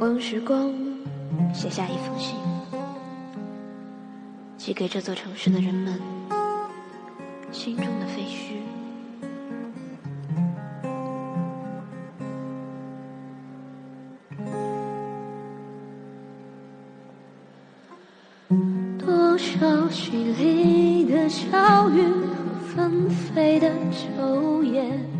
我用时光写下一封信，寄给这座城市的人们心中的废墟。多少凄厉的小雨和纷飞的秋叶。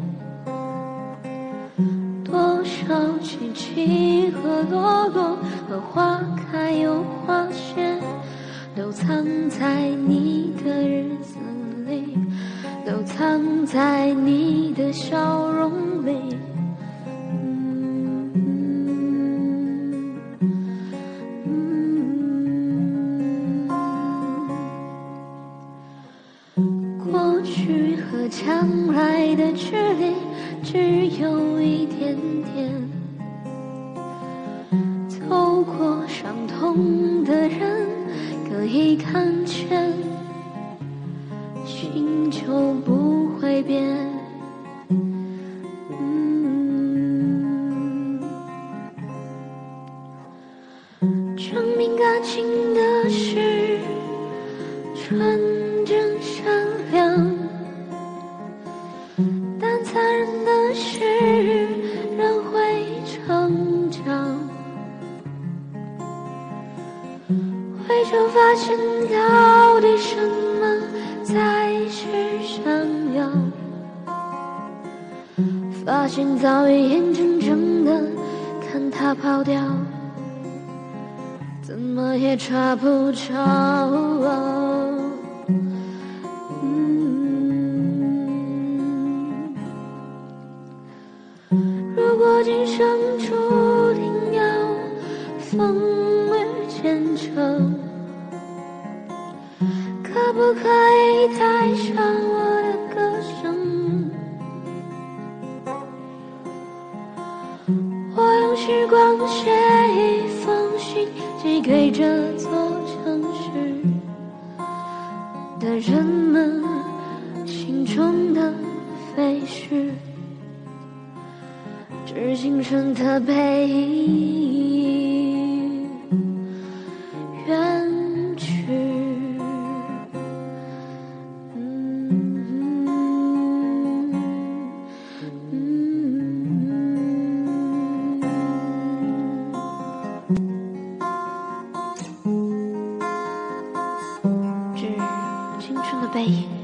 起起和落落，和花开又花谢，都藏在你的日子里，都藏在你的笑容里。过去和将来的距离，只有一点点。过伤痛的人可以看见，心就不会变。回首发现，到底什么才是想要？发现早已眼睁睁的看他跑掉，怎么也抓不着。如果今生注定要风。牵扯，可不可以带上我的歌声？我用时光写一封信，寄给这座城市的人们心中的废墟，致青春的背影。背影。